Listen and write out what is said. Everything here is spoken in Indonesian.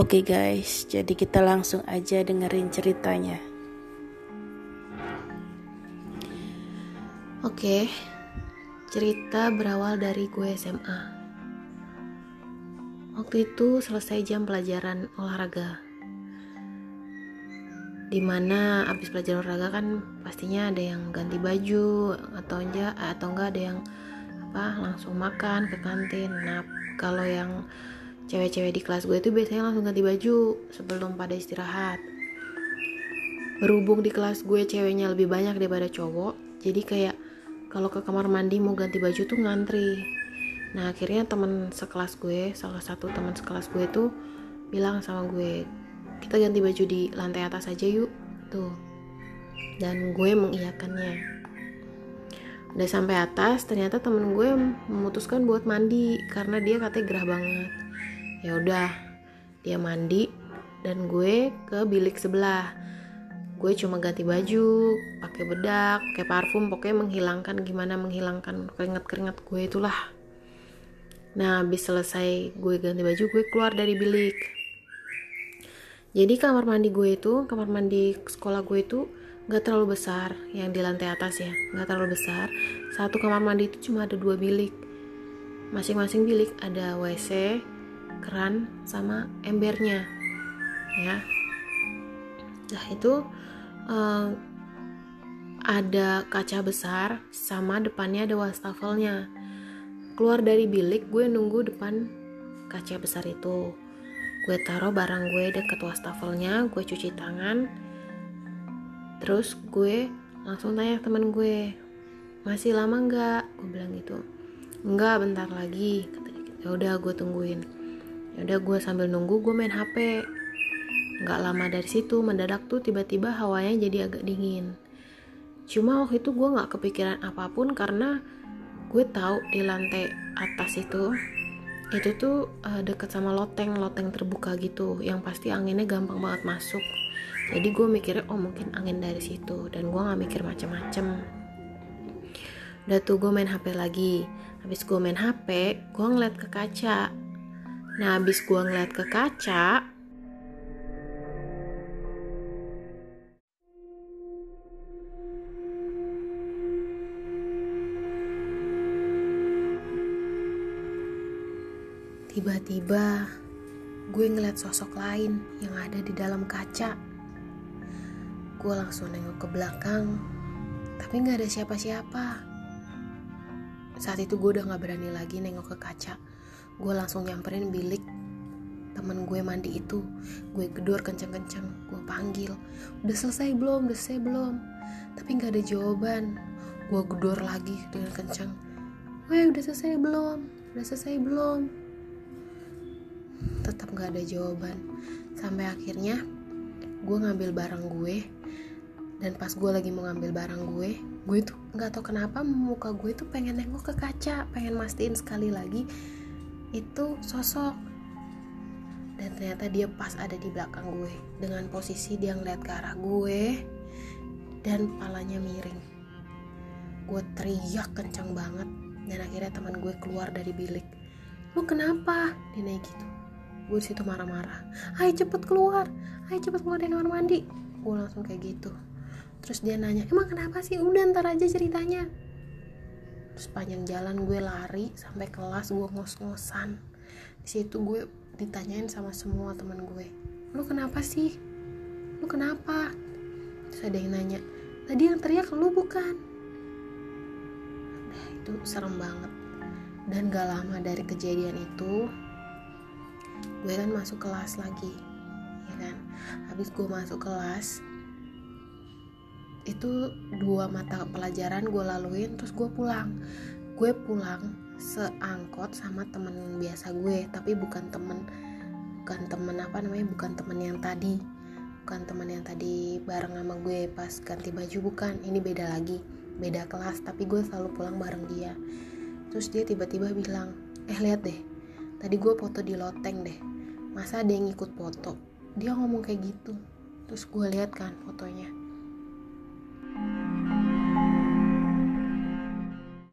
Oke guys, jadi kita langsung aja dengerin ceritanya. Oke, cerita berawal dari gue SMA. Waktu itu selesai jam pelajaran olahraga. Di mana abis pelajaran olahraga kan pastinya ada yang ganti baju atau enggak atau enggak ada yang apa langsung makan ke kantin. Nah kalau yang cewek-cewek di kelas gue itu biasanya langsung ganti baju sebelum pada istirahat. Berhubung di kelas gue ceweknya lebih banyak daripada cowok, jadi kayak kalau ke kamar mandi mau ganti baju tuh ngantri. Nah akhirnya teman sekelas gue, salah satu teman sekelas gue tuh bilang sama gue, kita ganti baju di lantai atas aja yuk, tuh. Dan gue mengiyakannya udah sampai atas ternyata temen gue memutuskan buat mandi karena dia katanya gerah banget ya udah dia mandi dan gue ke bilik sebelah. Gue cuma ganti baju pakai bedak pakai parfum pokoknya menghilangkan gimana menghilangkan keringat keringat gue itulah. Nah habis selesai gue ganti baju gue keluar dari bilik. Jadi kamar mandi gue itu kamar mandi sekolah gue itu nggak terlalu besar yang di lantai atas ya nggak terlalu besar. Satu kamar mandi itu cuma ada dua bilik. Masing-masing bilik ada WC keran sama embernya ya. Nah itu uh, ada kaca besar sama depannya ada wastafelnya. Keluar dari bilik gue nunggu depan kaca besar itu. Gue taruh barang gue deket wastafelnya gue cuci tangan. Terus gue langsung tanya temen gue masih lama nggak? Gue bilang gitu. Nggak bentar lagi ya udah gue tungguin ya udah gue sambil nunggu gue main hp nggak lama dari situ mendadak tuh tiba-tiba hawanya jadi agak dingin. Cuma waktu itu gue nggak kepikiran apa pun karena gue tahu di lantai atas itu itu tuh uh, deket sama loteng loteng terbuka gitu yang pasti anginnya gampang banget masuk. Jadi gue mikirnya oh mungkin angin dari situ. Dan gue nggak mikir macem-macem. Udah tuh gue main hp lagi. Habis gue main hp gue ngeliat ke kaca nah habis gue ngeliat ke kaca Tiba-tiba gue ngeliat sosok lain yang ada di dalam kaca. Gue langsung nengok ke belakang tapi nggak ada siapa-siapa. Saat itu gue udah nggak berani lagi nengok ke kaca gue langsung nyamperin bilik temen gue mandi itu. Gue gedor kenceng-kenceng gue panggil udah selesai belum? Udah selesai belum? Tapi nggak ada jawaban. Gue gedor lagi dengan kenceng. Weh udah selesai belum? Udah selesai belum? Tetap nggak ada jawaban. Sampai akhirnya gue ngambil barang gue dan pas gue lagi mau ngambil barang gue gue tuh nggak tau kenapa muka gue tuh pengen nengok ke kaca pengen mastiin sekali lagi itu sosok. Dan ternyata dia pas ada di belakang gue dengan posisi dia ngeliat ke arah gue dan palanya miring. Gue teriak kencang banget dan akhirnya teman gue keluar dari bilik. Lu kenapa? dia naik gitu. Gue di situ marah-marah. Ayo cepet keluar ayo cepet keluar dari kamar mandi. Gue langsung kayak gitu. Terus dia nanya emang kenapa sih? Udah ntar aja ceritanya terus panjang jalan gue lari sampai kelas gue ngos-ngosan. Di situ gue ditanyain sama semua teman gue lu kenapa sih? Lu kenapa? Terus ada yang nanya tadi yang teriak lu bukan? Nah itu serem banget. Dan gak lama dari kejadian itu gue kan masuk kelas lagi ya kan? Habis gue masuk kelas itu dua mata pelajaran gue laluin terus gue pulang. Gue pulang seangkot sama temen biasa gue tapi bukan temen bukan temen apa namanya bukan temen yang tadi. Bukan temen yang tadi bareng sama gue pas ganti baju bukan. Ini beda lagi beda kelas tapi gue selalu pulang bareng dia. Terus dia tiba-tiba bilang eh lihat deh tadi gue foto di loteng deh. Masa ada yang ikut foto? Dia ngomong kayak gitu. Terus gue lihat kan fotonya